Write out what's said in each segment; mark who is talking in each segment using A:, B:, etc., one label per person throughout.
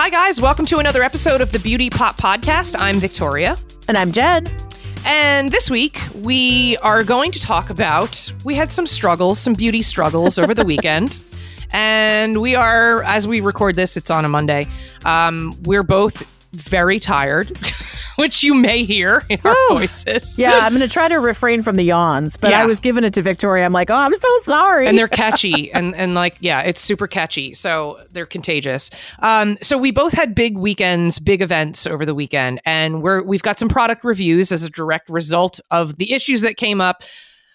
A: Hi, guys. Welcome to another episode of the Beauty Pop Podcast. I'm Victoria.
B: And I'm Jen.
A: And this week, we are going to talk about we had some struggles, some beauty struggles over the weekend. And we are, as we record this, it's on a Monday. Um, we're both very tired, which you may hear in our voices.
B: Yeah, I'm going to try to refrain from the yawns, but
A: Yeah.
B: I was giving it to Victoria. I'm like, oh, I'm so sorry.
A: and they're catchy and and like yeah it's super catchy so they're contagious um so we both had big weekends big events over the weekend and we're we've got some product reviews as a direct result of the issues that came up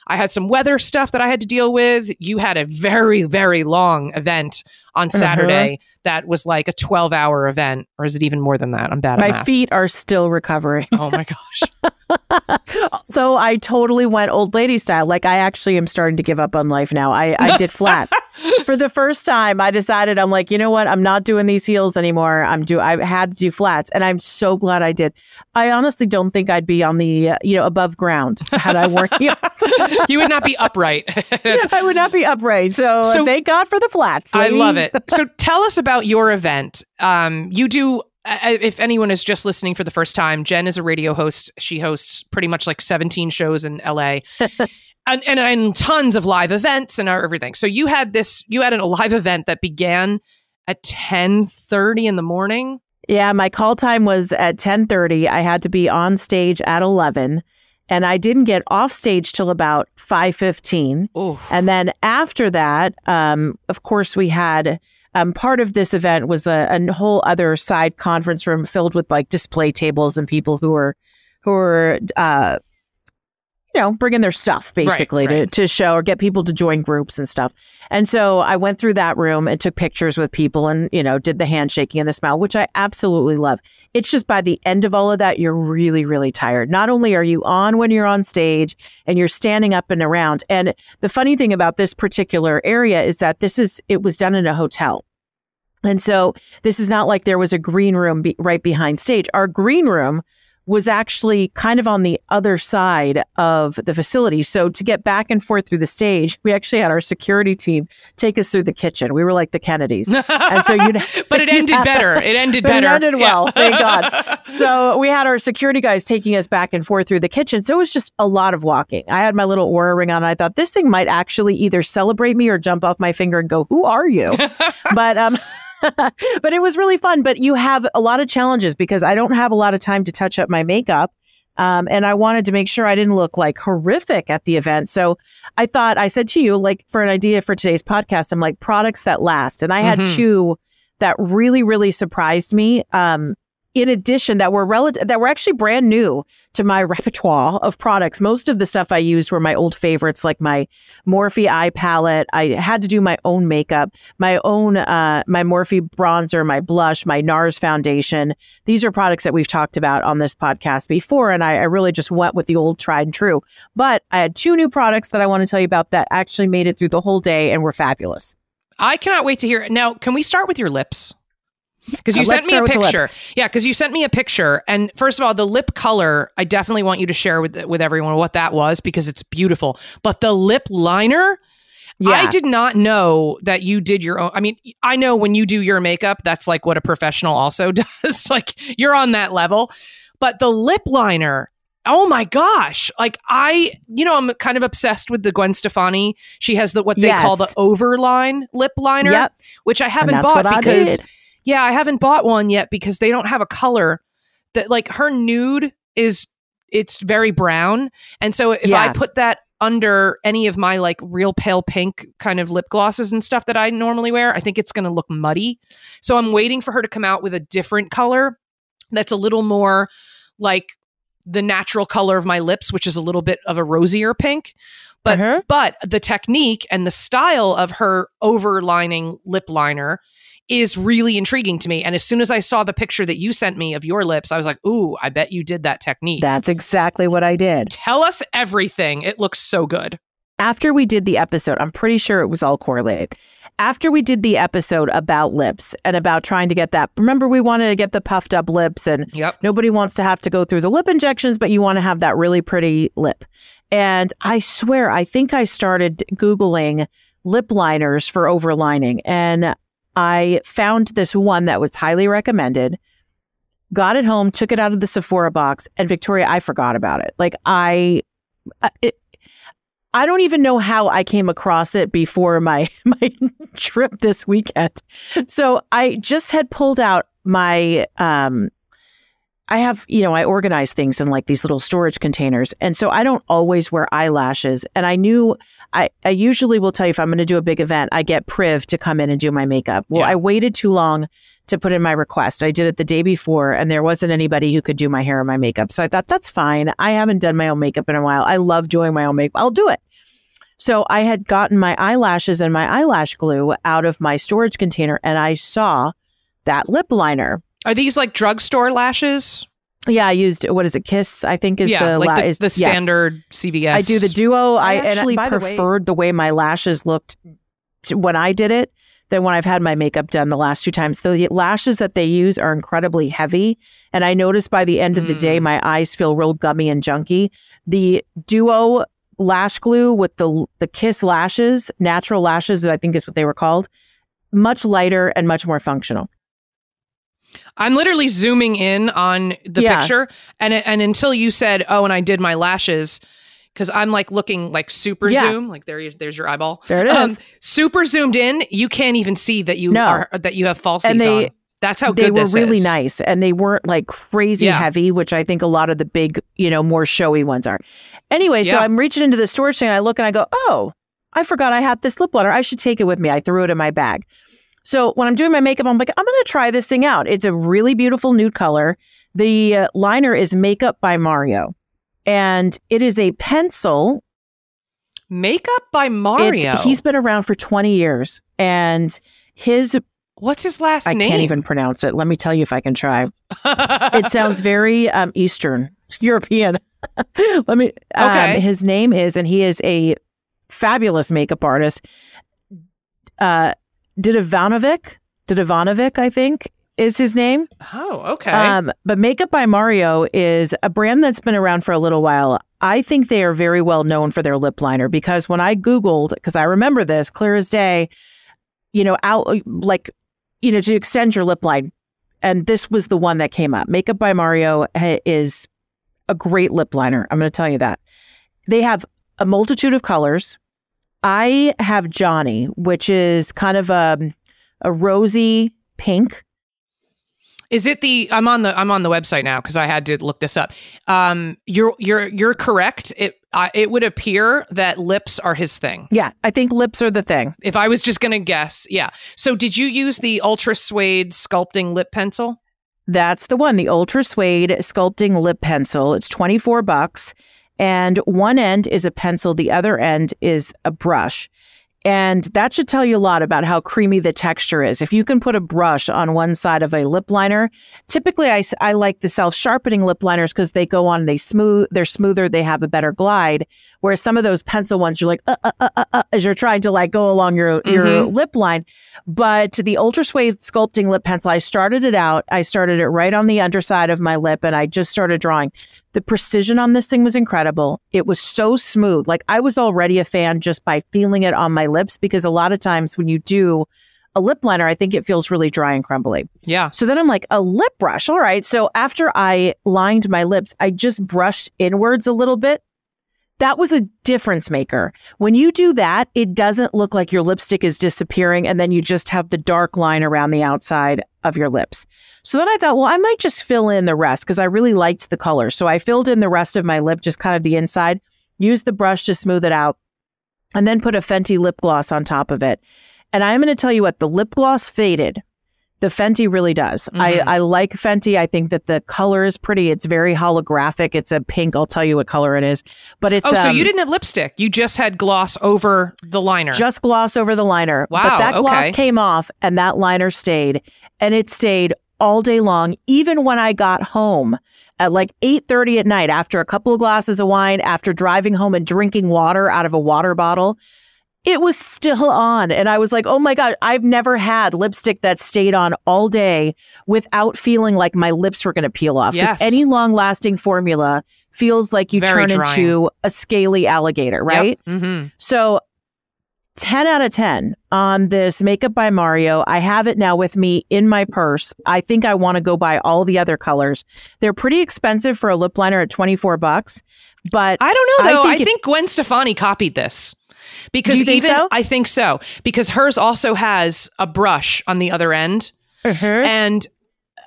A: i had some weather stuff that i had to deal with you had a very very long event on uh-huh. saturday that was like a 12 hour event or is it even more than that i'm bad at
B: My
A: math
B: feet are still recovering.
A: oh my gosh
B: Though I totally went old lady style. Like I actually am starting to give up on life now. I, I did flat. For the first time, I decided I'm like, you know what? I'm not doing these heels anymore. I'm do I had to do flats, and I'm so glad I did. I honestly don't think I'd be on the uh, you know above ground had I worn heels.
A: you would not be upright
B: I would not be upright. So,
A: So-
B: thank God for the flats.
A: I love it. So tell us about your event. Um, you do. uh, If anyone is just listening for the first time, Jen is a radio host. She hosts pretty much like 17 shows in LA. And, and, and tons of live events and everything. So you had this, you had a live event that began at 10:30 in the morning.
B: Yeah, my call time was at 10:30. I had to be on stage at 11, and I didn't get off stage till about 5:15.
A: Oh,
B: And then after that, um, of course, we had um, part of this event was a, a whole other side conference room filled with like display tables and people who were who were uh, you know bringing their stuff basically
A: right.
B: to to show or get people to join groups and stuff. And so I went through that room and took pictures with people and you know did the handshaking and the smile, which I absolutely love. It's just by the end of all of that, you're really really tired. Not only are you on when you're on stage and you're standing up and around, and the funny thing about this particular area is that this is it was done in a hotel. And so this is not like there was a green room be- right behind stage. Our green room was actually kind of on the other side of the facility. So to get back and forth through the stage, we actually had our security team take us through the kitchen. We were like the Kennedys. and so you'd
A: but it ended better. It ended better.
B: It ended
A: Yeah.
B: well, thank God. So we had our security guys taking us back and forth through the kitchen. So it was just a lot of walking. I had my little Oura ring on. And I thought this thing might actually either celebrate me or jump off my finger and go, "Who are you?" but um. but it was really fun. But you have a lot of challenges because I don't have a lot of time to touch up my makeup. Um, and I wanted to make sure I didn't look like horrific at the event. So I thought, I said to you, like for an idea for today's podcast, I'm like products that last. And I had
A: Mhm.
B: two that really, really surprised me. Um, in addition, that were relative, that were actually brand new to my repertoire of products. Most of the stuff I used were my old favorites, like my Morphe eye palette. I had to do my own makeup, my own, uh, my Morphe bronzer, my blush, my NARS foundation. These are products that we've talked about on this podcast before, and I, I really just went with the old tried and true. But I had two new products that I want to tell you about that actually made it through the whole day and were fabulous.
A: I cannot wait to hear. Now, can we start with your lips? Because you
B: Uh,
A: sent me a
B: start with the
A: picture. Yeah, because you sent me a picture, and first of all, the lip color, I definitely want you to share with with everyone what that was because it's beautiful. But the lip liner, I did not know that you did your own. I mean, I know when you do your makeup, that's like what a professional also does. like you're on that level. But the lip liner, oh my gosh. Like I, you know, I'm kind of obsessed with the Gwen Stefani. She has the what they call the overline lip liner,
B: Yep.
A: which I haven't bought
B: I
A: because. Yeah, I haven't bought one yet because they don't have a color that like her nude is it's very brown. And so if I put that under any of my like real pale pink kind of lip glosses and stuff that I normally wear, I think it's going to look muddy. So I'm waiting for her to come out with a different color that's a little more like the natural color of my lips, which is a little bit of a rosier pink. But
B: Uh-huh.
A: but the technique and the style of her overlining lip liner is really intriguing to me. And as soon as I saw the picture that you sent me of your lips, I was like, "Ooh, I bet you did that technique."
B: That's exactly what I did.
A: Tell us everything. It looks so good.
B: After we did the episode, I'm pretty sure it was all correlated. After we did the episode about lips and about trying to get that, remember we wanted to get the puffed up lips and
A: Yep.
B: Nobody wants to have to go through the lip injections, but you want to have that really pretty lip. And I swear, I think I started Googling lip liners for overlining. And I found this one that was highly recommended, got it home, took it out of the Sephora box, and Victoria, I forgot about it. Like I, it, I don't even know how I came across it before my my trip this weekend. So I just had pulled out my um I have, you know, I organize things in like these little storage containers. And so I don't always wear eyelashes. And I knew I, I usually will tell you if I'm going to do a big event, I get Priv to come in and do my makeup. Well, yeah. I waited too long to put in my request. I did it the day before and there wasn't anybody who could do my hair or my makeup. So I thought that's fine. I haven't done my own makeup in a while. I love doing my own makeup. I'll do it. So I had gotten my eyelashes and my eyelash glue out of my storage container and I saw that lip liner.
A: Are these like drugstore lashes?
B: Yeah, I used what is it? Kiss, I think is
A: yeah,
B: the
A: like
B: la-
A: the,
B: is,
A: the standard yeah. CVS.
B: I do the duo. I, I actually preferred the way, the way my lashes looked when I did it than when I've had my makeup done the last two times. The lashes that they use are incredibly heavy, and I noticed by the end of the day mm. my eyes feel real gummy and junky. The duo lash glue with the the Kiss lashes, natural lashes, I think is what they were called, much lighter and much more functional.
A: I'm literally zooming in on the yeah. picture, and and until you said, "Oh, and I did my lashes," because I'm like looking like super yeah. zoom, like there, there's your eyeball.
B: There it is. um.
A: Um, super zoomed in, you can't even see that you no. are that you have falsies and they, on. That's how
B: they
A: were
B: really
A: is.
B: nice, and they weren't like crazy yeah. heavy, which I think a lot of the big, you know, more showy ones are. Anyway, yeah. so I'm reaching into the storage thing, and I look and I go, "Oh, I forgot I had this lip liner. I should take it with me." I threw it in my bag. So when I'm doing my makeup, I'm like, I'm going to try this thing out. It's a really beautiful nude color. The uh, liner is Makeup by Mario, and it is a pencil.
A: Makeup by Mario.
B: It's, he's been around for 20 years, and his
A: what's his last
B: I
A: name?
B: I can't even pronounce it. Let me tell you if I can try. it sounds very um, Eastern European. Let me. Um, okay. Um, his name is, and he is a fabulous makeup artist. Uh, Dedivanovic, did Ivanovic, I think is his name.
A: Oh, okay. Um,
B: but Makeup by Mario is a brand that's been around for a little while. I think they are very well known for their lip liner because when I Googled, because I remember this clear as day, you know, out like, you know, to extend your lip line. And this was the one that came up. Makeup by Mario is a great lip liner. I'm going to tell you that. They have a multitude of colors. I have Johnny, which is kind of a a rosy pink.
A: Is it the I'm on the I'm on the website now because I had to look this up. Um, you're you're you're correct. It uh, it would appear that lips are his thing.
B: Yeah, I think lips are the thing.
A: If I was just gonna guess, yeah. So did you use the Ultra Suede sculpting lip pencil?
B: That's the one, the Ultra Suede sculpting lip pencil. It's 24 bucks. And one end is a pencil, the other end is a brush. And that should tell you a lot about how creamy the texture is. If you can put a brush on one side of a lip liner, typically I, I like the self sharpening lip liners because they go on, they smooth, they're smoother, they have a better glide. Whereas some of those pencil ones, you're like, uh, uh, uh, uh, uh as you're trying to like go along your, mm-hmm. your lip line. But the Ultra Suede sculpting lip pencil, I started it out. I started it right on the underside of my lip and I just started drawing. The precision on this thing was incredible. It was so smooth. Like I was already a fan just by feeling it on my lips because a lot of times when you do a lip liner, I think it feels really dry and crumbly.
A: Yeah.
B: So then I'm like, a lip brush. All right. So after I lined my lips, I just brushed inwards a little bit that was a difference maker. When you do that, it doesn't look like your lipstick is disappearing and then you just have the dark line around the outside of your lips. So then I thought, well, I might just fill in the rest because I really liked the color. So I filled in the rest of my lip, just kind of the inside, used the brush to smooth it out, and then put a Fenty lip gloss on top of it. And I'm going to tell you what, the lip gloss faded the Fenty really does. Mm-hmm. I, I like Fenty. I think that the color is pretty. It's very holographic. It's a pink. I'll tell you what color it is. But it's
A: oh, so you um, didn't have lipstick. You just had gloss over the liner.
B: Just gloss over the liner.
A: Wow.
B: But that gloss
A: okay.
B: came off, and that liner stayed, and it stayed all day long. Even when I got home at like eight thirty at night, after a couple of glasses of wine, after driving home and drinking water out of a water bottle it was still on. And I was like, oh my God, I've never had lipstick that stayed on all day without feeling like my lips were going to peel off.
A: Because yes.
B: any long lasting formula feels like you Very turn drying. into a scaly alligator, right?
A: Yep. Mm-hmm.
B: So 10 out of 10 on this makeup by Mario. I have it now with me in my purse. I think I want to go buy all the other colors. They're pretty expensive for a lip liner at 24 bucks, but
A: I don't know though. I think, I think Gwen Stefani copied this. Because even so? I think so. Because hers also has a brush on the other end. Uh-huh. And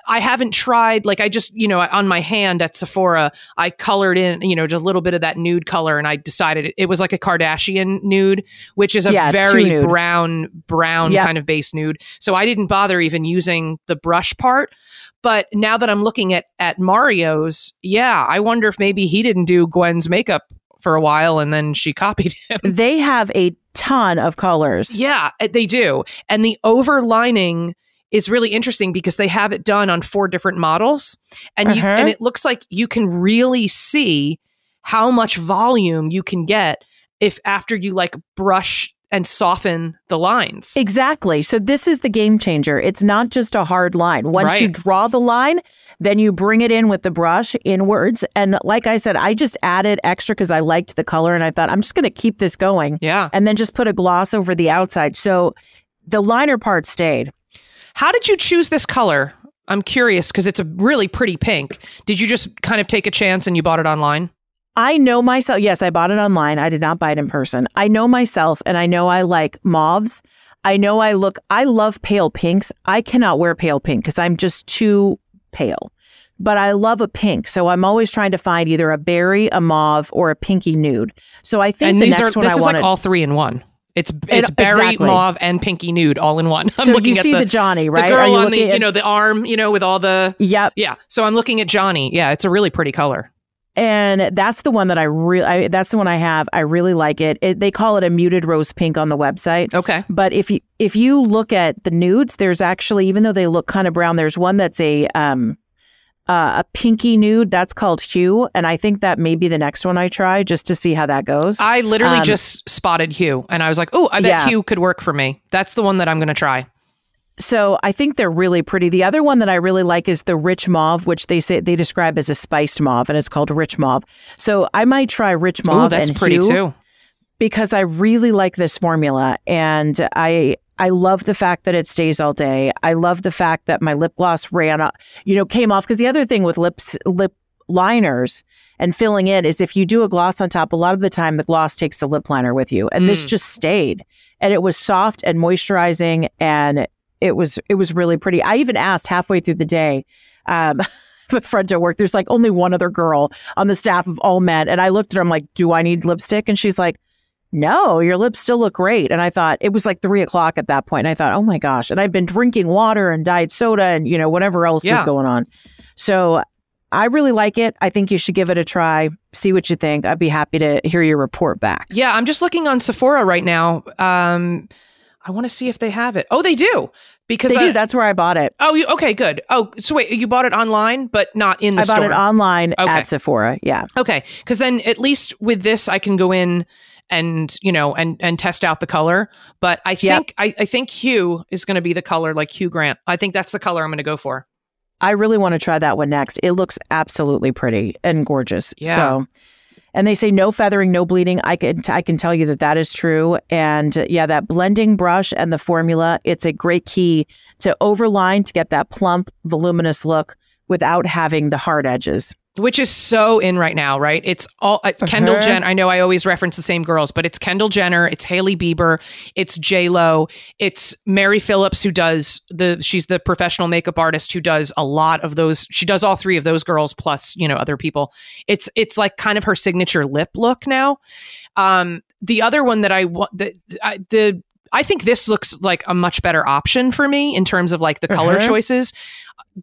A: I haven't tried like I just you know on my hand at Sephora I colored in you know just a little bit of that nude color and I decided it, was like a Kardashian nude which is a yeah, very brown brown yep. kind of base nude so I didn't bother even using the brush part but now that I'm looking at at Mario's yeah I wonder if maybe he didn't do Gwen's makeup for a while and then she copied him.
B: They have a ton of colors.
A: Yeah, they do. And the overlining is really interesting because they have it done on four different models and uh-huh. you, and it looks like you can really see how much volume you can get if after you like brush and soften the lines.
B: Exactly. So this is the game changer. It's not just a hard line. Once right. you draw the line, then you bring it in with the brush inwards. And like I said, I just added extra because I liked the color and I thought I'm just going to keep this going.
A: Yeah.
B: And then just put a gloss over the outside. So the liner part stayed.
A: How did you choose this color? I'm curious because it's a really pretty pink. Did you just kind of take a chance and you bought it online?
B: I know myself. Yes, I bought it online. I did not buy it in person. I know myself and I know I like mauves. I know I look, I love pale pinks. I cannot wear pale pink because I'm just too pale. But I love a pink. So I'm always trying to find either a berry, a mauve, or a pinky nude. So I think and the next are, one
A: this
B: I
A: is
B: wanted,
A: like all three in one. It's it's berry, exactly. mauve, and pinky nude all in one.
B: I'm so looking you see the, the, Johnny, right?
A: The girl you on the at... you know the arm, you know, with all the
B: yep,
A: yeah. So I'm looking at Johnny. Yeah, it's a really pretty color.
B: And that's the one that I really, that's the one I have. I really like it. it. They call it a muted rose pink on the website.
A: Okay.
B: But if you if you look at the nudes, there's actually, even though they look kind of brown, there's one that's a um uh, a pinky nude. That's called Hue. And I think that may be the next one I try just to see how that goes.
A: I literally um, just spotted Hue and I was like, oh, I bet yeah. Hue could work for me. That's the one that I'm going to try.
B: So I think they're really pretty. The other one that I really like is the rich mauve, which they say they describe as a spiced mauve, and it's called rich mauve. So I might try rich mauve. Ooh,
A: that's
B: and
A: pretty
B: Hue
A: too.
B: Because I really like this formula, and I I love the fact that it stays all day. I love the fact that my lip gloss ran up, you know, came off. Because the other thing with lips, lip liners and filling in is if you do a gloss on top, a lot of the time the gloss takes the lip liner with you. And mm. this just stayed. And it was soft and moisturizing and it was it was really pretty. I even asked halfway through the day, um, a friend at work, there's like only one other girl on the staff of all men. And I looked at her, I'm like, do I need lipstick? And she's like, no, your lips still look great. And I thought it was like three o'clock at that point. And I thought, oh my gosh. And I'd been drinking water and diet soda and, you know, whatever else yeah. was going on. So I really like it. I think you should give it a try. See what you think. I'd be happy to hear your report back.
A: Yeah, I'm just looking on Sephora right now. Um, I want to see if they have it. Oh, they do. Because
B: they
A: I,
B: do. That's where I bought it.
A: Oh, you, okay, good. Oh, so wait, you bought it online, but not in the
B: I
A: store.
B: I bought it online okay. at Sephora. Yeah.
A: Okay, because then at least with this, I can go in and you know and and test out the color but i think yep. I, I think hue is going to be the color like hugh grant i think that's the color i'm going to go for
B: i really want to try that one next it looks absolutely pretty and gorgeous yeah. so and they say no feathering no bleeding. I can i can tell you that that is true. And uh, yeah that blending brush and the formula it's a great key to overline to get that plump voluminous look without having the hard edges
A: which is so in right now, right? It's all uh, Kendall Jenner. I know I always reference the same girls, but it's Kendall Jenner, it's Hailey Bieber, it's J Lo, it's Mary Phillips who does the. She's the professional makeup artist who does a lot of those. She does all three of those girls plus you know other people. It's it's like kind of her signature lip look now. Um, the other one that I want the I, the I think this looks like a much better option for me in terms of like the color uh-huh. choices.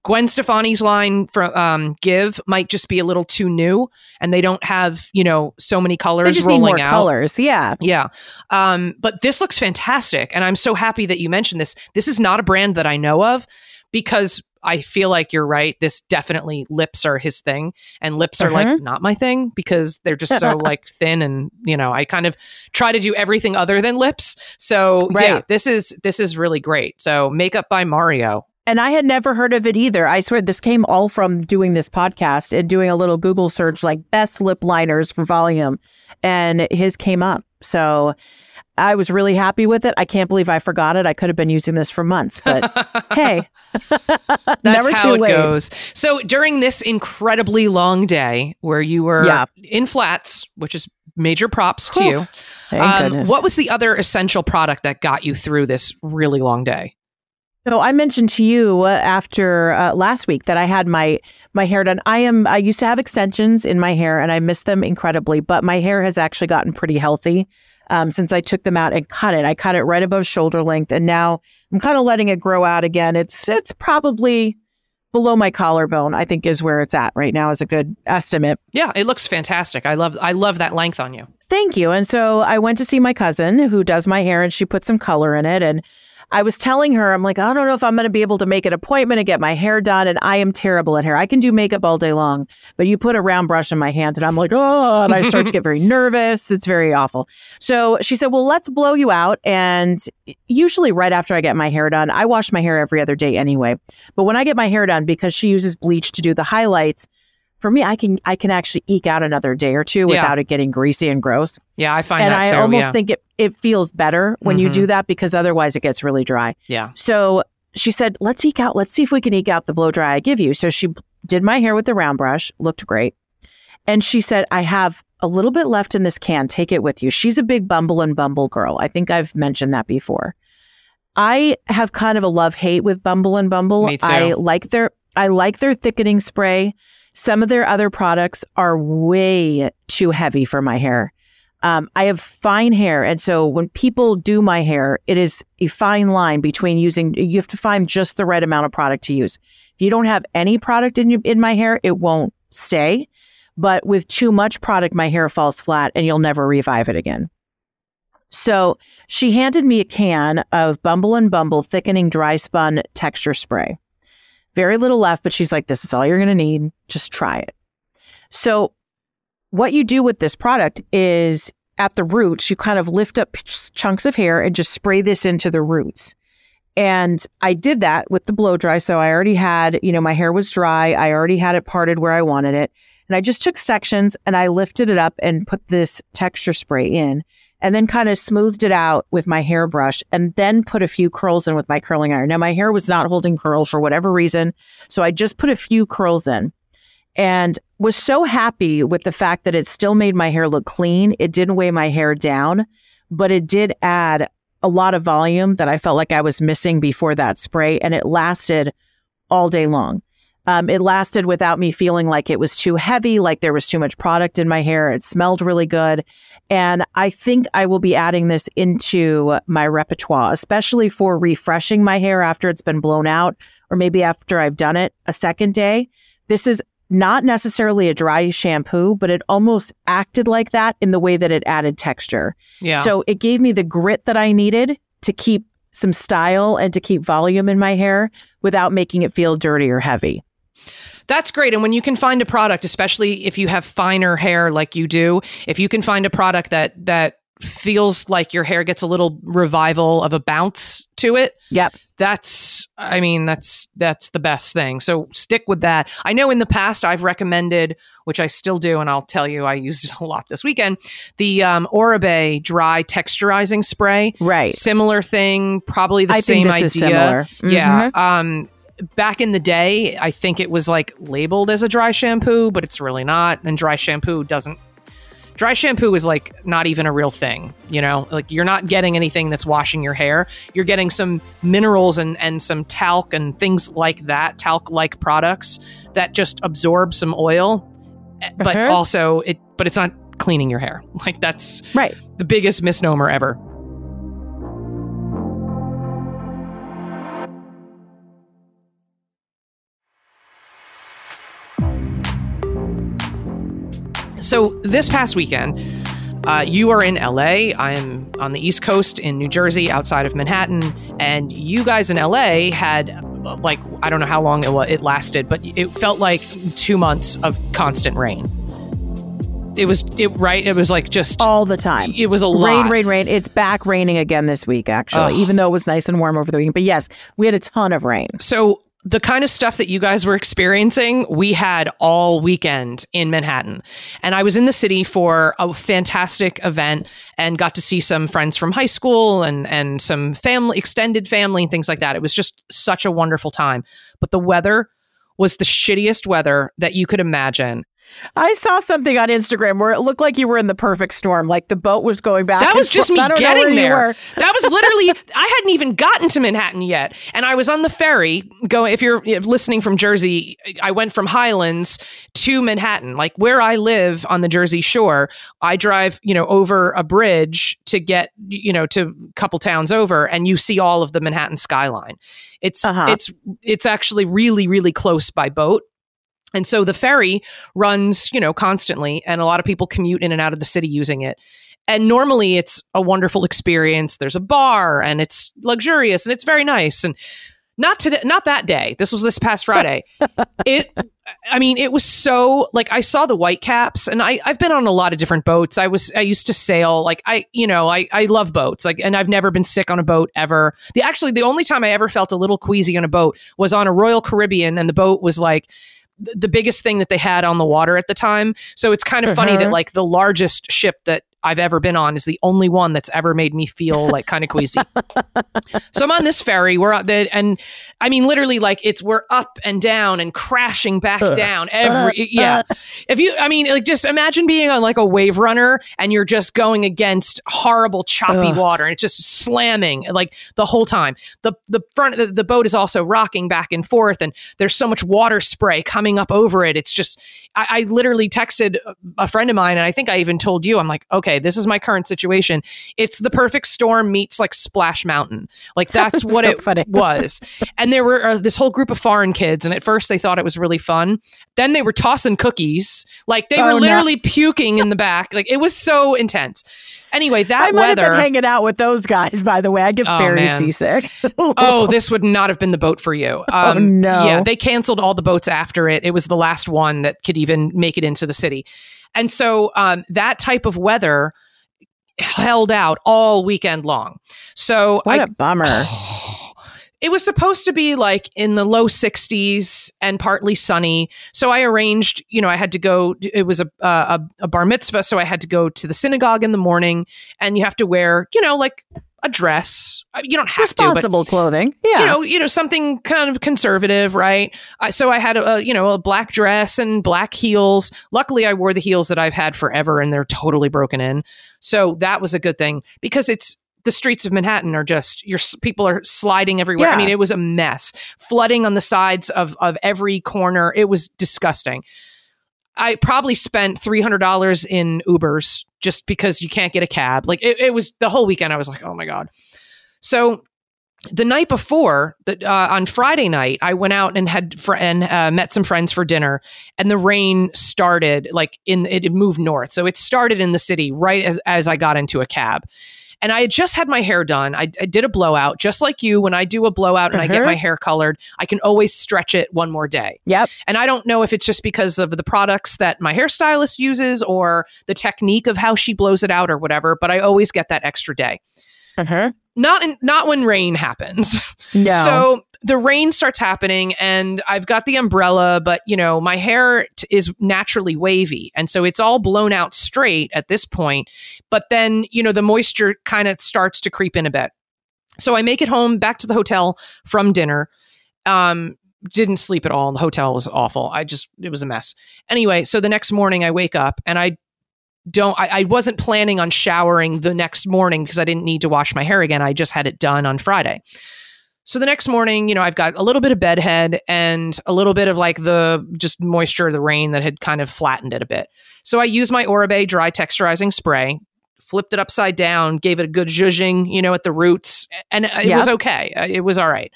A: Gwen Stefani's line from um, "GXVE" might just be a little too new, and they don't have you know so many colors
B: they just
A: rolling
B: need more
A: out.
B: Colors, yeah,
A: yeah. Um, but this looks fantastic, and I'm so happy that you mentioned this. This is not a brand that I know of because I feel like you're right. This definitely lips are his thing, and lips uh-huh. are like uh-huh. not my thing because they're just so like thin, and you know I kind of try to do everything other than lips. So right. yeah, this is this is really great. So makeup by Mario.
B: And I had never heard of it either. I swear this came all from doing this podcast and doing a little Google search like best lip liners for volume. And his came up. So I was really happy with it. I can't believe I forgot it. I could have been using this for months, but hey,
A: that's how it
B: late.
A: goes. So during this incredibly long day where you were
B: Yeah.
A: in flats, which is major props to you. Um, what was the other essential product that got you through this really long day?
B: So I mentioned to you uh, after uh, last week that I had my my hair done. I am I used to have extensions in my hair and I miss them incredibly, but my hair has actually gotten pretty healthy um, since I took them out and cut it. I cut it right above shoulder length, and now I'm kind of letting it grow out again. It's it's probably below my collarbone. I think is where it's at right now is a good estimate.
A: Yeah, it looks fantastic. I love I love that length on you.
B: Thank you. And so I went to see my cousin who does my hair and she put some color in it. And I was telling her, I'm like, I don't know if I'm going to be able to make an appointment and get my hair done. And I am terrible at hair. I can do makeup all day long, but you put a round brush in my hand and I'm like, oh, and I start to get very nervous. It's very awful. So she said, well, let's blow you out. And usually right after I get my hair done, I wash my hair every other day anyway. But when I get my hair done, because she uses bleach to do the highlights, for me, I can I can actually eke out another day or two
A: Yeah.
B: without it getting greasy and gross
A: Yeah, I find
B: and I
A: too.
B: almost
A: yeah.
B: think it it feels better when you
A: Mhm.
B: do that because otherwise it gets really dry.
A: yeah.
B: So she said, "Let's eke out. Let's see if we can eke out the blow dry I give you." So she did my hair with the round brush, looked great, and she said, "I have a little bit left in this can. Take it with you." She's a big Bumble and Bumble girl. I think I've mentioned that before. I have kind of a love hate with Bumble and Bumble.
A: Me too.
B: I like their I like their thickening spray. Some of their other products are way too heavy for my hair. Um, I have fine hair, and so when people do my hair, it is a fine line between using. You have to find just the right amount of product to use. If you don't have any product in your, in my hair, it won't stay. But with too much product, my hair falls flat, and you'll never revive it again. So she handed me a can of Bumble and Bumble thickening dry spun texture spray. Very little left, but she's like, "This is all you're going to need. Just try it." So what you do with this product is at the roots, you kind of lift up ch- chunks of hair and just spray this into the roots. And I did that with the blow dry. So I already had, you know, my hair was dry. I already had it parted where I wanted it. And I just took sections and I lifted it up and put this texture spray in and then kind of smoothed it out with my hairbrush and then put a few curls in with my curling iron. Now, my hair was not holding curls for whatever reason. So I just put a few curls in and was so happy with the fact that it still made my hair look clean. It didn't weigh my hair down, but it did add a lot of volume that I felt like I was missing before that spray, and it lasted all day long. Um, it lasted without me feeling like it was too heavy, like there was too much product in my hair. It smelled really good. And I think I will be adding this into my repertoire, especially for refreshing my hair after it's been blown out, or maybe after I've done it a second day. This is not necessarily a dry shampoo, but it almost acted like that in the way that it added texture.
A: Yeah.
B: So it gave me the grit that I needed to keep some style and to keep volume in my hair without making it feel dirty or heavy.
A: That's great. And when you can find a product, especially if you have finer hair like you do, if you can find a product that that feels like your hair gets a little revival of a bounce to it,
B: Yep.
A: that's I mean, that's that's the best thing. So stick with that. I know in the past I've recommended, which I still do, and I'll tell you I used it a lot this weekend, the um Oribe dry texturizing spray.
B: Right.
A: Similar thing, probably the
B: I
A: same idea.
B: similar.
A: Yeah. Um back in the day, I think it was like labeled as a dry shampoo, but it's really not. And dry shampoo doesn't dry shampoo is like not even a real thing, you know? Like you're not getting anything that's washing your hair. You're getting some minerals and and some talc and things like that, talc like products that just absorb some oil, eh, but
B: Uh-huh.
A: also it but it's not cleaning your hair. Like that's
B: Right.
A: the biggest misnomer ever. So this past weekend, uh, you are in LA. I'm on the East Coast in New Jersey, outside of Manhattan, and you guys in LA had like I don't know how long it it lasted, but it felt like two months of constant rain. It was it right. It was like just
B: All the time.
A: it was a lot.
B: Rain, rain, rain. It's back raining again this week, actually,
A: Ugh.
B: even though it was nice and warm over the weekend. But yes, we had a ton of rain.
A: So the kind of stuff that you guys were experiencing, we had all weekend in Manhattan. And I was in the city for a fantastic event and got to see some friends from high school and and some family extended family and things like that. It was just such a wonderful time. But the weather was the shittiest weather that you could imagine.
B: I saw something on Instagram where it looked like you were in the perfect storm, like the boat was going back.
A: That was just me getting there. that was literally I hadn't even gotten to Manhattan yet, and I was on the ferry going. If you're listening from Jersey, I went from Highlands to Manhattan, like where I live on the Jersey Shore. I drive, you know, over a bridge to get, you know, to a couple towns over, and you see all of the Manhattan skyline. It's uh-huh. it's it's actually really really close by boat and so the ferry runs, you know, constantly, and a lot of people commute in and out of the city using it. And normally it's a wonderful experience. There's a bar and it's luxurious and it's very nice. And not today, not that day. This was this past Friday. it, I mean, it was so like I saw the white caps, and I I've been on a lot of different boats. I was I used to sail like I you know I I love boats like, and I've never been sick on a boat ever. The actually the only time I ever felt a little queasy on a boat was on a Royal Caribbean, and the boat was like the biggest thing that they had on the water at the time. So it's kind of uh-huh. funny that uh-huh. like the largest ship that I've ever been on is the only one that's ever made me feel like kind of queasy. so I'm on this ferry. We're out there, and I mean, literally, like it's we're up and down and crashing back uh, down every. Uh, yeah, uh. if you, I mean, like just imagine being on like a wave runner and you're just going against horrible choppy water and it's just slamming like the whole time. The the front the, the boat is also rocking back and forth, and there's so much water spray coming up over it. It's just I, I literally texted a friend of mine, and I think I even told you, I'm like, okay, this is my current situation. It's the perfect storm meets like Splash Mountain. Like that's what so it funny. was. And there were uh, this whole group of foreign kids, and at first they thought it was really fun. Then they were tossing cookies, like they oh, were literally no. puking in the back. Like it was so intense. Anyway, that
B: I might
A: weather.
B: Have been hanging out with those guys, by the way. I get oh, very man. seasick.
A: oh, this would not have been the boat for you.
B: Oh, um, oh no.
A: Yeah, they canceled all the boats after it. It was the last one that could even make it into the city, and so um, that type of weather held out all weekend long. So
B: what
A: I,
B: a bummer.
A: it was supposed to be like in the low 60s and partly sunny. So I arranged, you know, I had to go. It was a, a, a bar mitzvah, so I had to go to the synagogue in the morning, and you have to wear, you know, like a dress. You don't have to.
B: responsible
A: to,
B: clothing. Yeah,
A: you know, you know something kind of conservative, right? Uh, so I had a, a, you know a black dress and black heels. Luckily, I wore the heels that I've had forever, and they're totally broken in. So that was a good thing because it's the streets of Manhattan are just your people are sliding everywhere. Yeah. I mean, it was a mess, flooding on the sides of of every corner. It was disgusting. I probably spent three hundred dollars in Ubers just because you can't get a cab. Like it, it, was the whole weekend. I was like, oh my god. So the night before, the, uh, on Friday night, I went out and had fr- and uh, met some friends for dinner, and the rain started like in it moved north, so it started in the city right as, as I got into a cab. And I had just had my hair done. I, I did a blowout, just like you. When I do a blowout and I get my hair colored, I can always stretch it one more day.
B: Yep.
A: And I don't know if it's just because of the products that my hairstylist uses or the technique of how she blows it out or whatever, but I always get that extra day.
B: Uh-huh.
A: Not in, not when rain happens.
B: No.
A: So the rain starts happening and I've got the umbrella, but you know, my hair t- is naturally wavy. And so it's all blown out straight at this point. But then, you know, the moisture kind of starts to creep in a bit. So I make it home back to the hotel from dinner. Um, didn't sleep at all. The hotel was awful. I just, it was a mess. Anyway, so the next morning I wake up and I don't I, I, wasn't planning on showering the next morning because I didn't need to wash my hair again. I just had it done on Friday. So the next morning, you know, I've got a little bit of bedhead and a little bit of like the just moisture of the rain that had kind of flattened it a bit. So I used my Oribe dry texturizing spray, flipped it upside down, gave it a good zhuzhing, you know, at the roots, and it yep. was okay. Uh, it was all right.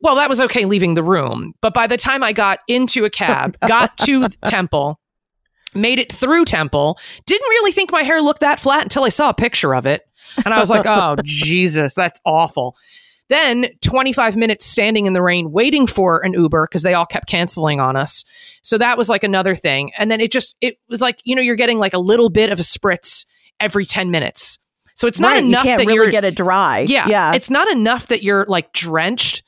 A: Well, that was okay leaving the room. But by the time I got into a cab, got to Temple, made it through Temple, didn't really think my hair looked that flat until I saw a picture of it. And I was like, oh, Jesus, that's awful. Then 25 minutes standing in the rain waiting for an Uber because they all kept canceling on us. So that was like another thing. And then it just, it was like, you know, you're getting like a little bit of a spritz every 10 minutes. So it's not right, enough
B: you
A: that
B: really
A: you
B: get it dry.
A: Yeah. Yeah. It's not enough that you're like drenched,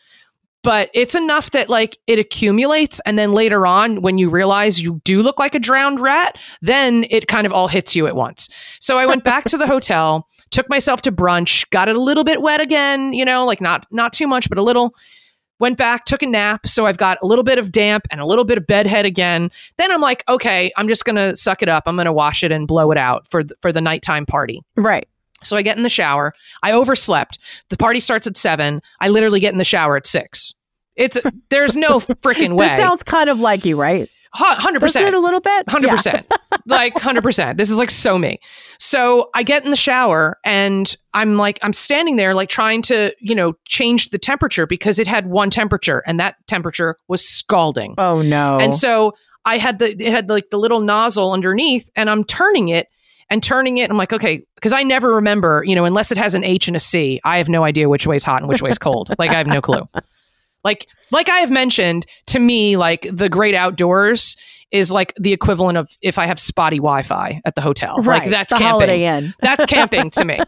A: but it's enough that like it accumulates and then later on when you realize you do look like a drowned rat then it kind of all hits you at once so i went back to the hotel took myself to brunch got it a little bit wet again you know like not not too much but a little went back took a nap so i've got a little bit of damp and a little bit of bedhead again then i'm like okay i'm just gonna suck it up i'm gonna wash it and blow it out for th- for the nighttime party
B: right
A: so I get in the shower. I overslept. The party starts at seven. I literally get in the shower at six. It's there's no freaking way.
B: this sounds kind of like you, right?
A: Hundred percent.
B: a little bit.
A: Hundred percent. Like hundred percent. This is like so me. So I get in the shower and I'm like I'm standing there like trying to you know change the temperature because it had one temperature and that temperature was scalding.
B: Oh no.
A: And so I had the it had like the little nozzle underneath and I'm turning it and turning it. I'm like, okay, because I never remember, you know, unless it has an H and a C, I have no idea which way's hot and which way's cold. like I have no clue. Like, like I have mentioned, to me, like the great outdoors is like the equivalent of if I have spotty Wi-Fi at the hotel.
B: Right,
A: like that's
B: the
A: camping.
B: Holiday Inn.
A: that's camping to me.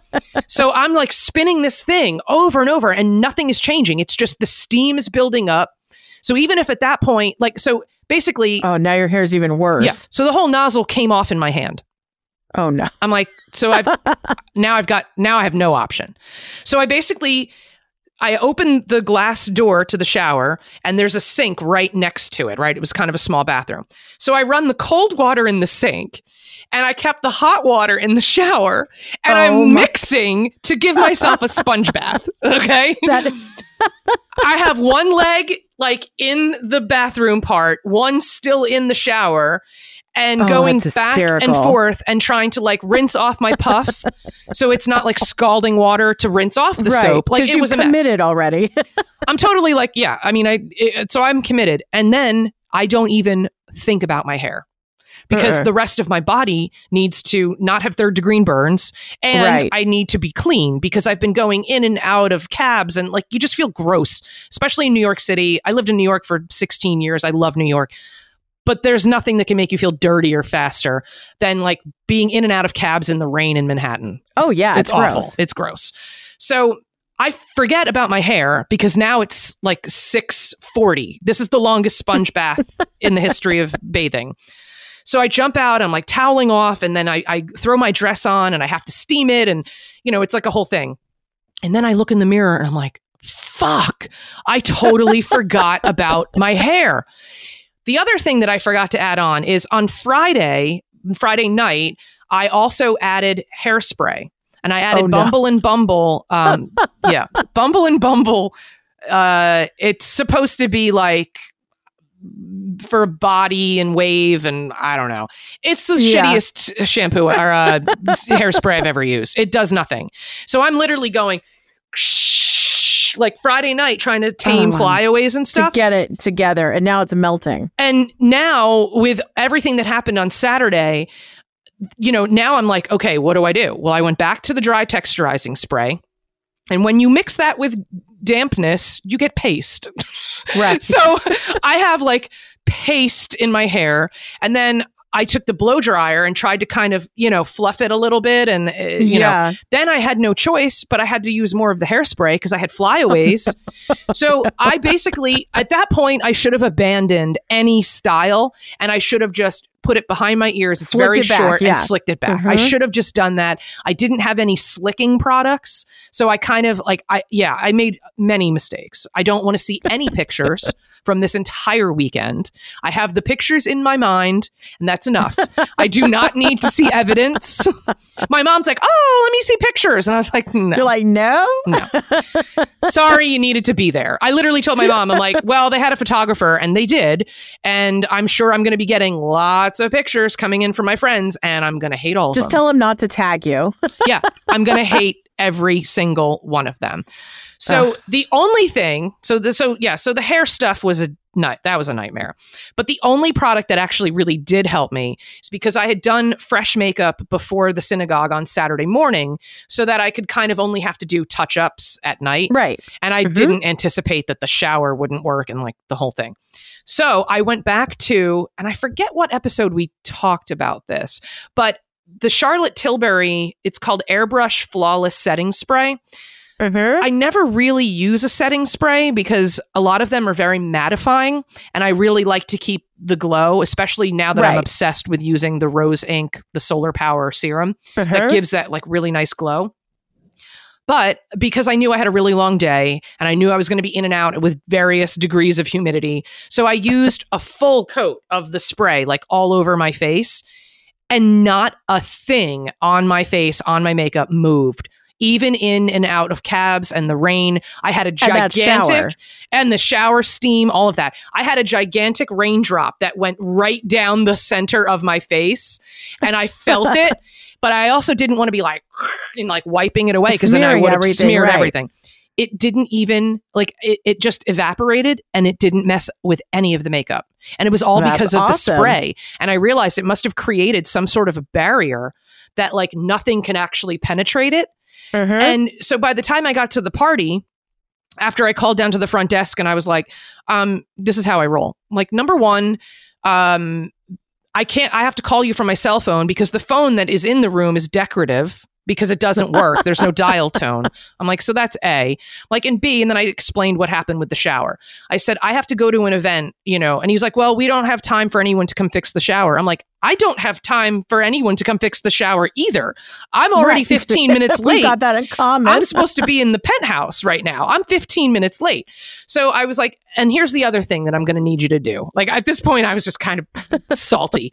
A: So I'm like spinning this thing over and over, and nothing is changing. It's just the steam is building up. So even if at that point, like, so basically,
B: oh, now your hair's even worse.
A: yeah. So the whole nozzle came off in my hand.
B: Oh no.
A: I'm like, so I've now I've got now I have no option. So I basically I opened the glass door to the shower and there's a sink right next to it, right? It was kind of a small bathroom. So I run the cold water in the sink and I kept the hot water in the shower and
B: Oh
A: I'm
B: my-
A: mixing to give myself a sponge bath. Okay.
B: That
A: I have one leg like in the bathroom part, one still in the shower, and
B: Oh,
A: going back and forth and trying to like rinse off my puff, so it's not like scalding water to rinse off the
B: right,
A: soap. like it was a mess.
B: committed already.
A: I'm totally like, yeah. I mean, I it, so I'm committed, and then I don't even think about my hair. Because
B: Uh-uh.
A: the rest of my body needs to not have third degree burns, and
B: Right.
A: I need to be clean because I've been going in and out of cabs, and like you just feel gross, especially in New York City. I lived in New York for 16 years. I love New York, but there's nothing that can make you feel dirtier faster than like being in and out of cabs in the rain in Manhattan.
B: oh yeah,
A: it's,
B: it's,
A: awful.
B: gross.
A: It's gross. So I forget about my hair because now it's like 640. This is the longest sponge bath in the history of bathing. So I jump out, I'm like toweling off, and then I, I throw my dress on and I have to steam it. And, you know, it's like a whole thing. And then I look in the mirror and I'm like, fuck, I totally forgot about my hair. The other thing that I forgot to add on is on Friday, Friday night, I also added hairspray and I added
B: Oh, no.
A: Bumble and Bumble. Um, yeah, Bumble and Bumble. Uh, it's supposed to be like for body and wave and I don't know. It's the
B: Yeah.
A: shittiest shampoo or uh, hairspray I've ever used. It does nothing. So I'm literally going like Friday night trying to tame
B: Oh,
A: flyaways and stuff
B: to
A: stuff.
B: get it together, and now it's melting.
A: And now with everything that happened on Saturday, you know, now I'm like, okay, what do I do? Well, I went back to the dry texturizing spray. And when you mix that with dampness, you get paste.
B: Right.
A: so I have like paste in my hair. And then I took the blow dryer and tried to kind of, you know, fluff it a little bit. And, uh, you know,
B: yeah.
A: then I had no choice, but I had to use more of the hairspray because I had flyaways. so I basically, at that point, I should have abandoned any style and I should have just put it behind my ears. It's
B: Slicked
A: very
B: it back,
A: short
B: yeah.
A: and slicked it back. I
B: Mhm.
A: should have just done that. I didn't have any slicking products. So I kind of like, I, yeah, I made many mistakes. I don't want to see any pictures from this entire weekend. I have the pictures in my mind and that's enough. I do not need to see evidence. My mom's like, "Oh, let me see pictures," and I was like, "No,
B: You're like, no? no.
A: sorry, you needed to be there." I literally told my mom, "I'm like, well, they had a photographer, and they did, and I'm sure I'm going to be getting lots of pictures coming in from my friends, and I'm going to hate all of
B: Just tell them not to tag you.
A: yeah, I'm going to hate every single one of them." So the only thing, so the so yeah, so the hair stuff was a night that was a nightmare. But the only product that actually really did help me is because I had done fresh makeup before the synagogue on Saturday morning, so that I could kind of only have to do touch ups at night.
B: right.
A: And I
B: Mhm.
A: didn't anticipate that the shower wouldn't work and like the whole thing. So I went back to, and I forget what episode we talked about this, but the Charlotte Tilbury, it's called Airbrush Flawless Setting Spray.
B: Mhm.
A: I never really use a setting spray because a lot of them are very mattifying and I really like to keep the glow, especially now that I'm obsessed with using the Rose Inc, the solar power serum that
B: Mhm.
A: gives that like really nice glow. But because I knew I had a really long day and I knew I was going to be in and out with various degrees of humidity, so I used a full coat of the spray like all over my face and not a thing on my face, on my makeup moved. Even in and out of cabs and the rain, I had a gigantic and the shower steam, all of that. I had a gigantic raindrop that went right down the center of my face and I felt it, but I also didn't want to be like and like wiping it away because then I would have
B: everything,
A: smeared
B: right.
A: everything. It didn't even like it, it just evaporated and it didn't mess with any of the makeup. And it was all
B: That's
A: because of
B: awesome.
A: the spray. And I realized it must have created some sort of a barrier that like nothing can actually penetrate it.
B: Mhm.
A: And so by the time I got to the party, after I called down to the front desk and I was like, um, this is how I roll. Like, number one, um, I can't, I have to call you from my cell phone because the phone that is in the room is decorative because it doesn't work. There's no dial tone. I'm like, so that's A. Like, and B, and then I explained what happened with the shower. I said, I have to go to an event, you know, and he's like, well, we don't have time for anyone to come fix the shower. I'm like, I don't have time for anyone to come fix the shower either. I'm already
B: Right.
A: 15 minutes
B: we
A: late.
B: got that in common.
A: I'm supposed to be in the penthouse right now. I'm 15 minutes late. So I was like, and here's the other thing that I'm going to need you to do. Like at this point, I was just kind of salty.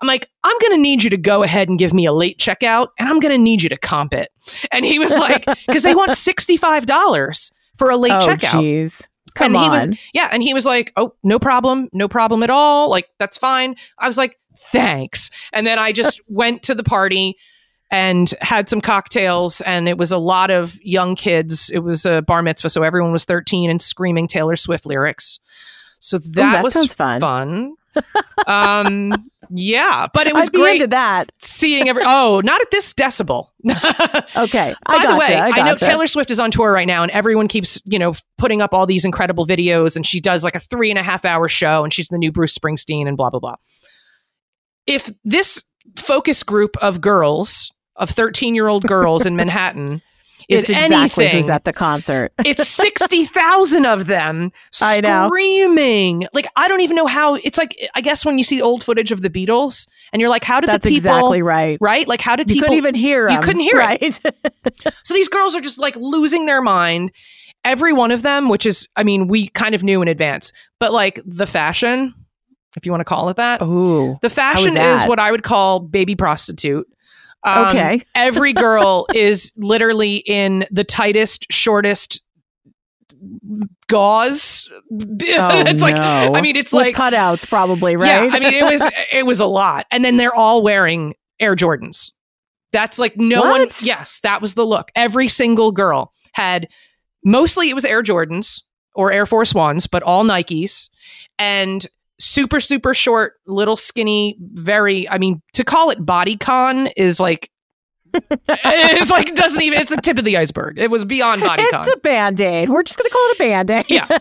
A: I'm like, I'm going to need you to go ahead and give me a late checkout and I'm going to need you to comp it. And he was like, because they want $65 for a late
B: oh,
A: checkout.
B: jeez. Come
A: and he
B: on.
A: was yeah and he was like oh no problem no problem at all like that's fine. I was like thanks. And then i just went to the party and had some cocktails and it was a lot of young kids. It was a bar mitzvah so everyone was 13 and screaming taylor swift lyrics. So that,
B: that
A: was
B: sounds fun.
A: fun um yeah but it was
B: I'd
A: great
B: that.
A: seeing every oh not at this decibel
B: Okay. I
A: by the way,
B: I,
A: I, know. Taylor Swift is on tour right now, and everyone keeps, you know, putting up all these incredible videos, and she does like a three and a half hour show, and she's the new Bruce Springsteen, and blah blah blah. If this focus group of girls, of thirteen year old girls in Manhattan, is
B: it's exactly
A: anything,
B: who's at the concert.
A: it's sixty thousand of them
B: I know.
A: screaming. Like I don't even know how. It's like I guess when you see old footage of the Beatles, and you're like, how did
B: That's
A: the people?
B: exactly right.
A: Right? Like how did
B: You
A: people?
B: couldn't even hear
A: you couldn't hear it.
B: right?
A: So these girls are just like losing their mind. Every one of them, which is, I mean, we kind of knew in advance, but like the fashion, if you want to call it that,
B: Ooh.
A: the fashion is what I would call baby prostitute. Um,
B: Okay.
A: every girl is literally in the tightest, shortest gauze.
B: Oh,
A: it's like,
B: no.
A: I mean, it's
B: With
A: like,
B: cutouts, probably, right?
A: yeah, I mean, it was it was a lot, and then they're all wearing Air Jordans. That's like no one. Yes, that was the look. Every single girl had. Mostly, it was Air Jordans or Air Force Ones, but all Nikes and super super short, little skinny, very. I mean, to call it body con is like. it's like doesn't even it's the tip of the iceberg it was beyond bodycon
B: it's a band aid. We're just going to call it a band aid.
A: yeah.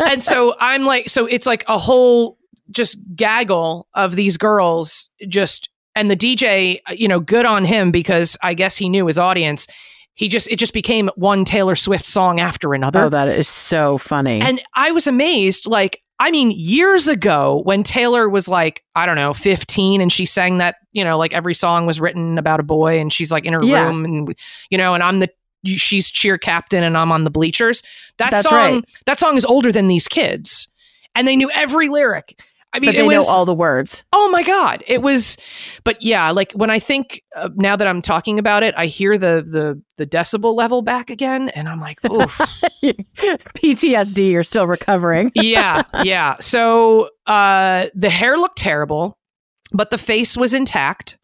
A: And so I'm like, so it's like a whole just gaggle of these girls just, and the DJ, you know, good on him because I guess he knew his audience. He just, it just became one Taylor Swift song after another.
B: Oh, that is so funny.
A: And I was amazed. Like, I mean, years ago when Taylor was like, I don't know, 15, and she sang that, you know, like every song was written about a boy, and she's like in her
B: Yeah.
A: room, and, you know, and I'm the, she's cheer captain, and I'm on the bleachers. That
B: That's
A: song,
B: right.
A: that song is older than these kids, and they knew every lyric. I mean,
B: but they
A: was,
B: know all the words.
A: oh my God. It was, but yeah, like when I think uh, now that I'm talking about it, I hear the, the, the decibel level back again, and I'm like, oof.
B: PTSD, you're still recovering.
A: yeah, yeah. So uh the hair looked terrible, but the face was intact.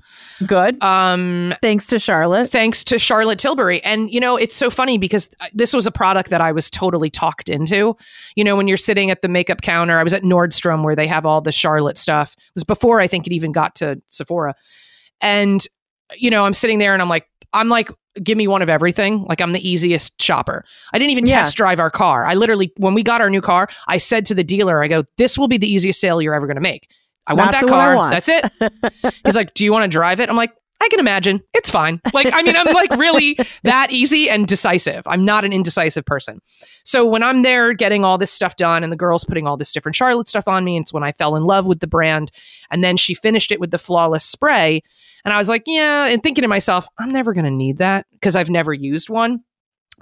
B: Good.
A: Um
B: Thanks to Charlotte.
A: thanks to Charlotte Tilbury. And you know, it's so funny because this was a product that I was totally talked into. You know, when you're sitting at the makeup counter, I was at Nordstrom where they have all the Charlotte stuff. It was before I think it even got to Sephora. And you know, I'm sitting there and I'm like I'm like give me one of everything. Like I'm the easiest shopper. I didn't even
B: Yeah.
A: test drive our car. I literally when we got our new car, I said to the dealer, I go, "This will be the easiest sale you're ever going to make." I want
B: That's
A: that
B: the one I
A: car. That's it. He's like, "Do you want to drive it?" I'm like, I can imagine. It's fine. Like, I mean, I'm like really that easy and decisive. I'm not an indecisive person. So when I'm there getting all this stuff done and the girls putting all this different Charlotte stuff on me, it's when I fell in love with the brand. And then she finished it with the flawless spray. And I was like, yeah, and thinking to myself, I'm never going to need that because I've never used one.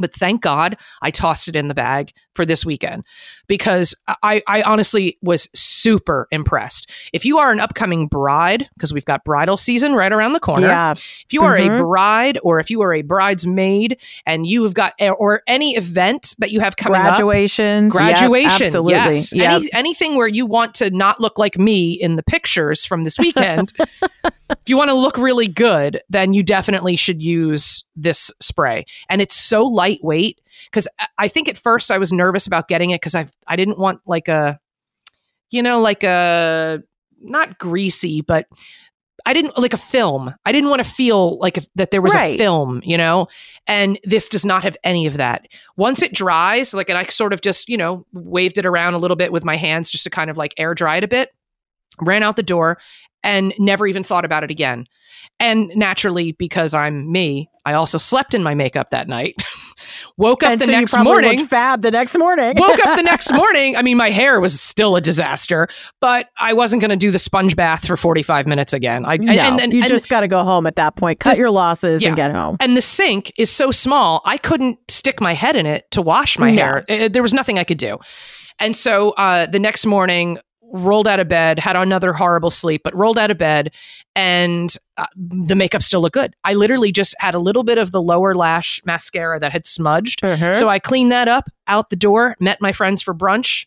A: But thank God I tossed it in the bag for this weekend because I, I honestly was super impressed. If you are an upcoming bride, because we've got bridal season right around the corner.
B: Yeah.
A: If you are
B: Mhm.
A: a bride or if you are a bridesmaid and you have got, or any event that you have coming up,
B: Graduations. Yep,
A: graduation
B: absolutely.
A: yes
B: Yep.
A: Any, anything where you want to not look like me in the pictures from this weekend if you want to look really good then you definitely should use this spray and it's so lightweight because i think at first i was nervous about getting it because i i didn't want like a you know like a not greasy but I didn't like a film. I didn't want to feel like if, that there was a film, you know. And this does not have any of that. Once it dries, like, and I sort of just, you know, waved it around a little bit with my hands just to kind of like air dry it a bit. Ran out the door and never even thought about it again. And naturally, because I'm me, I also slept in my makeup that night. Woke up
B: And
A: the
B: so
A: next
B: you
A: morning
B: fab the next morning.
A: woke up the next morning. I mean, my hair was still a disaster, but I wasn't going to do the sponge bath for 45 minutes again. I,
B: no,
A: and, and,
B: you
A: and,
B: just got to go home at that point. Cut your losses
A: yeah.
B: and get home.
A: and the sink is so small, I couldn't stick my head in it to wash my
B: No.
A: hair. Uh, there was nothing I could do. And so uh, the next morning, rolled out of bed, had another horrible sleep, but rolled out of bed, and uh, the makeup still looked good. I literally just had a little bit of the lower lash mascara that had smudged.
B: Mhm.
A: So I cleaned that up out the door, met my friends for brunch.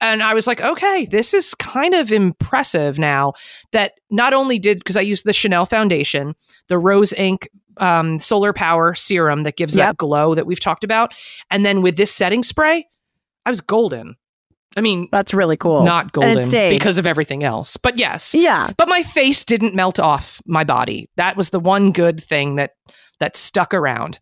A: And I was like, okay, this is kind of impressive now that not only did, because I used the Chanel foundation, the Rose Inc um, solar power serum that gives that glow that we've talked about. And then with this setting spray, I was golden. I mean,
B: That's really cool.
A: not golden because of everything else, but yes.
B: yeah.
A: But my face didn't melt off my body. That was the one good thing that that stuck around.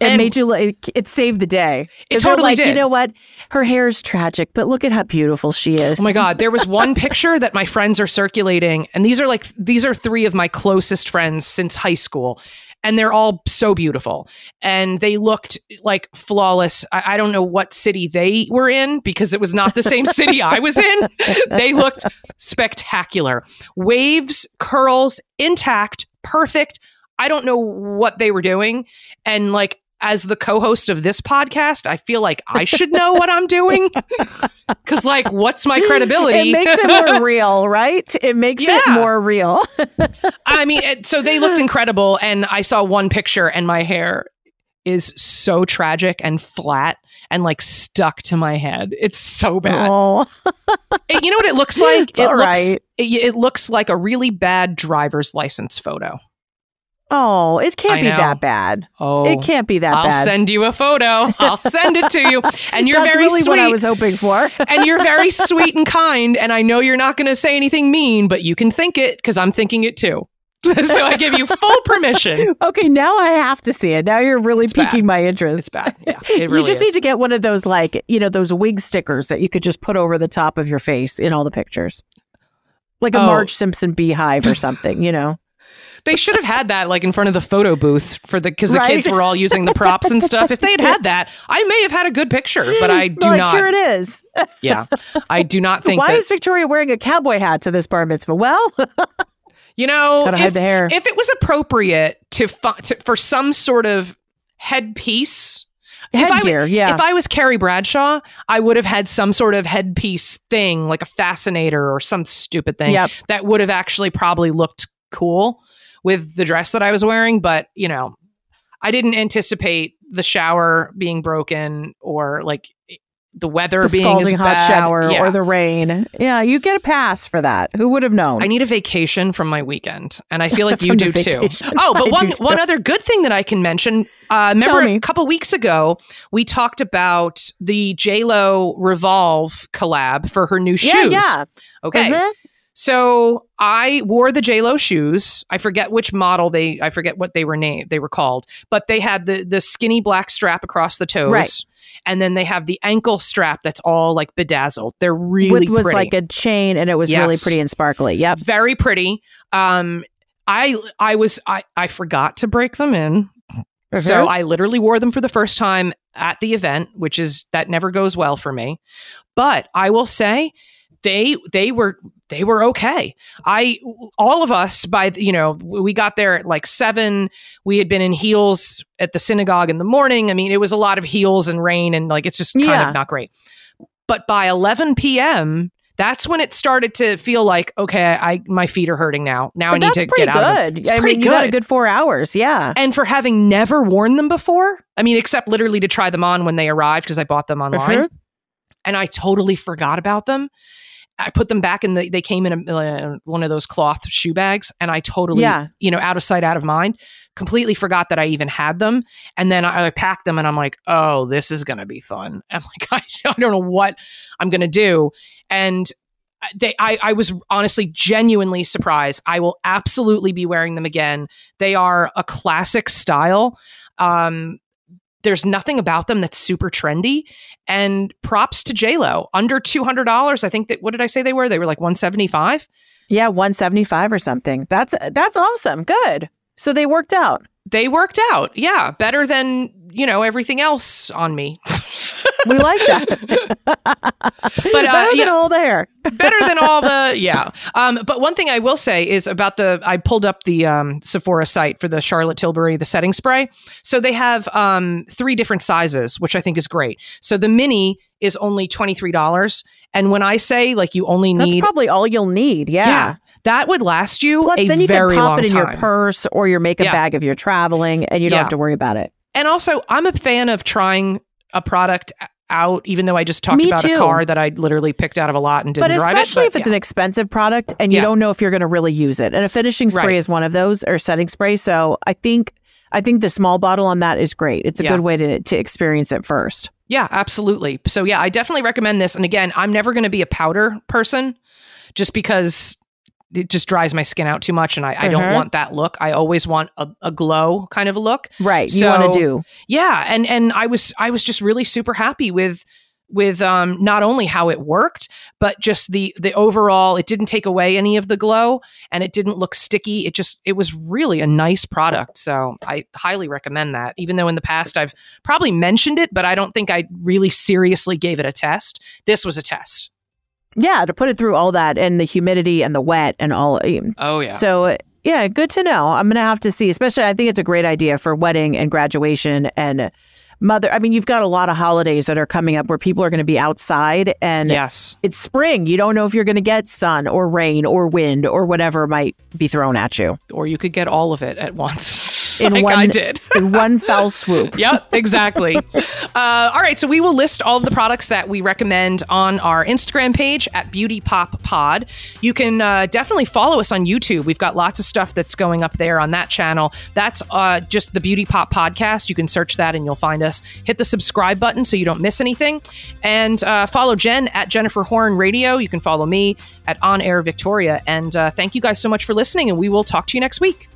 B: It
A: And-
B: made you like it saved the day.
A: It totally
B: like, You know what? Her hair is tragic, but look at how beautiful she is.
A: Oh my God. There was one picture that my friends are circulating, and these are like, these are three of my closest friends since high school. And they're all so beautiful. And they looked like flawless. I, I don't know what city they were in because it was not the same city I was in. They looked spectacular. Waves, curls, intact, perfect. I don't know what they were doing. And like, as the co-host of this podcast, I feel like I should know what I'm doing. Cause like, what's my credibility?
B: It makes it more real, right? It makes it more real.
A: I mean, it, so they looked incredible, and I saw one picture, and my hair is so tragic and flat and like stuck to my head. It's so bad.
B: Oh,
A: It- you know what it looks like?
B: It's
A: it looks
B: right.
A: it, it looks like a really bad driver's license photo.
B: Oh, it can't
A: I
B: be
A: know.
B: that bad.
A: Oh,
B: It can't be that bad.
A: I'll send you a photo. I'll send it to you, and you're
B: That's
A: very
B: really
A: sweet.
B: what I was hoping for.
A: and you're very sweet and kind, and I know you're not going to say anything mean, but you can think it because I'm thinking it too. so I give you full permission.
B: okay, now I have to see it. Now you're really
A: It's bad.
B: piquing my interest.
A: It's bad. Yeah, it really
B: you just
A: is.
B: need to get one of those like you know those wig stickers that you could just put over the top of your face in all the pictures like a
A: Oh.
B: marge simpson beehive or something you know
A: They should have had that like in front of the photo booth for the because the
B: Right.
A: kids were all using the props and stuff. If they had had that, I may have had a good picture, but I do
B: like
A: not.
B: here it is
A: yeah, I do not think
B: why
A: that.
B: is victoria wearing a cowboy hat to this bar mitzvah well
A: you know, if,
B: the hair
A: if it was appropriate to, fu- to for some sort of headpiece. if I
B: headgear yeah
A: If I was Carrie Bradshaw, I would have had some sort of headpiece thing, like a fascinator or some stupid thing
B: Yep.
A: that would have actually probably looked cool with the dress that I was wearing. But, you know, I didn't anticipate the shower being broken or like the weather
B: the
A: being
B: scalding hot
A: bad.
B: shower
A: Yeah.
B: or the rain yeah you get a pass for that who would have known
A: I need a vacation from my weekend, and I feel like you do too. Oh, but
B: I
A: one one other good thing that I can mention. Uh, remember
B: me.
A: a couple weeks ago we talked about the J Lo Revolve collab for her new shoes.
B: yeah
A: Okay,
B: Mhm.
A: So I wore the J Lo shoes. I forget which model they. I forget what they were named. They were called, but they had the the skinny black strap across the toes.
B: Right.
A: And then they have the ankle strap that's all like bedazzled. They're really
B: with was
A: pretty
B: like a chain and it was really pretty and sparkly yep
A: very pretty. Um, I I was I I forgot to break them in. Mm-hmm. So I literally wore them for the first time at the event, which is that never goes well for me. But I will say they they were they were okay. I all of us by you know we got there at like seven. We had been in heels at the synagogue in the morning. I mean, it was a lot of heels and rain, and like it's just kind yeah. of not great. But by 11 p.m., that's when it started to feel like okay, I my feet are hurting now. Now
B: but
A: I need to
B: get
A: out.
B: Good.
A: It's I pretty
B: mean,
A: good.
B: a good four hours, yeah.
A: And for having never worn them before, I mean, except literally to try them on when they arrived because I bought them online, mm-hmm. and I totally forgot about them. I put them back in the. They came in a, uh, one of those cloth shoe bags, and I totally, yeah. you know, out of sight, out of mind. Completely forgot that I even had them, and then I, I packed them, and I'm like, "Oh, this is gonna be fun." I'm like, I, I don't know what I'm gonna do, and uh, they I, I was honestly genuinely surprised i will absolutely be wearing them again they are a classic style um there's nothing about them that's super trendy. And props to JLo. Under $200. I think that, what did I say they were? They were like 175
B: Yeah, 175 or something. That's, that's awesome. Good. So they worked out.
A: They worked out. Yeah. Better than, you know, everything else on me.
B: we like that. but uh, better than all there.
A: better than all the yeah. Um, but one thing I will say is about the I pulled up the um, Sephora site for the Charlotte Tilbury the setting spray. So they have um, three different sizes, which I think is great. So the mini is only twenty three dollars. And when I say like you only need,
B: that's probably all you'll need. Yeah, yeah
A: that would last you Plus, a then you very can pop it in
B: time. your purse or your makeup yeah. bag if you're traveling, and you don't yeah. have to worry about it.
A: And also, I'm a fan of trying a product out, even though I just talked
B: Me
A: about
B: too.
A: a car that I literally picked out of a lot and didn't
B: but
A: drive
B: it. But Especially if it's yeah. an expensive product and you yeah. don't know if you're going to really use it. And a finishing spray right. is one of those or setting spray. So I think I think the small bottle on that is great. It's a yeah. good way to to experience it first.
A: Yeah, absolutely. So yeah, I definitely recommend this. And again, I'm never going to be a powder person just because it just dries my skin out too much and I, I don't mm-hmm. want that look. I always want a, a glow kind of a look.
B: Right. So, you want to do.
A: Yeah. And and I was I was just really super happy with with um, not only how it worked, but just the the overall. It didn't take away any of the glow, and it didn't look sticky. It just it was really a nice product. So I highly recommend that. Even though in the past I've probably mentioned it, but I don't think I really seriously gave it a test. This was a test.
B: Yeah, to put it through all that and the humidity and the wet and all.
A: Eh, oh yeah.
B: So eh, yeah, good to know. I'm gonna have to see. Especially, I think it's a great idea for wedding and graduation and mother i mean you've got a lot of holidays that are coming up where people are going to be outside and
A: yes.
B: it's spring. You don't know if you're going to get sun or rain or wind or whatever might be thrown at you.
A: Or you could get all of it at once in like one i did.
B: in one fell swoop.
A: Yep exactly. Uh, all right so we will list all of the products that we recommend on our instagram page at beauty pop pod. You can uh, definitely follow us on youtube. We've got lots of stuff that's going up there on that channel. That's uh, just the beauty pop podcast. You can search that and you'll find us us. Hit the subscribe button so you don't miss anything. And uh, follow Jen at Jennifer Horn Radio. You can follow me at On Air Victoria. And uh, thank you guys so much for listening, and we will talk to you next week.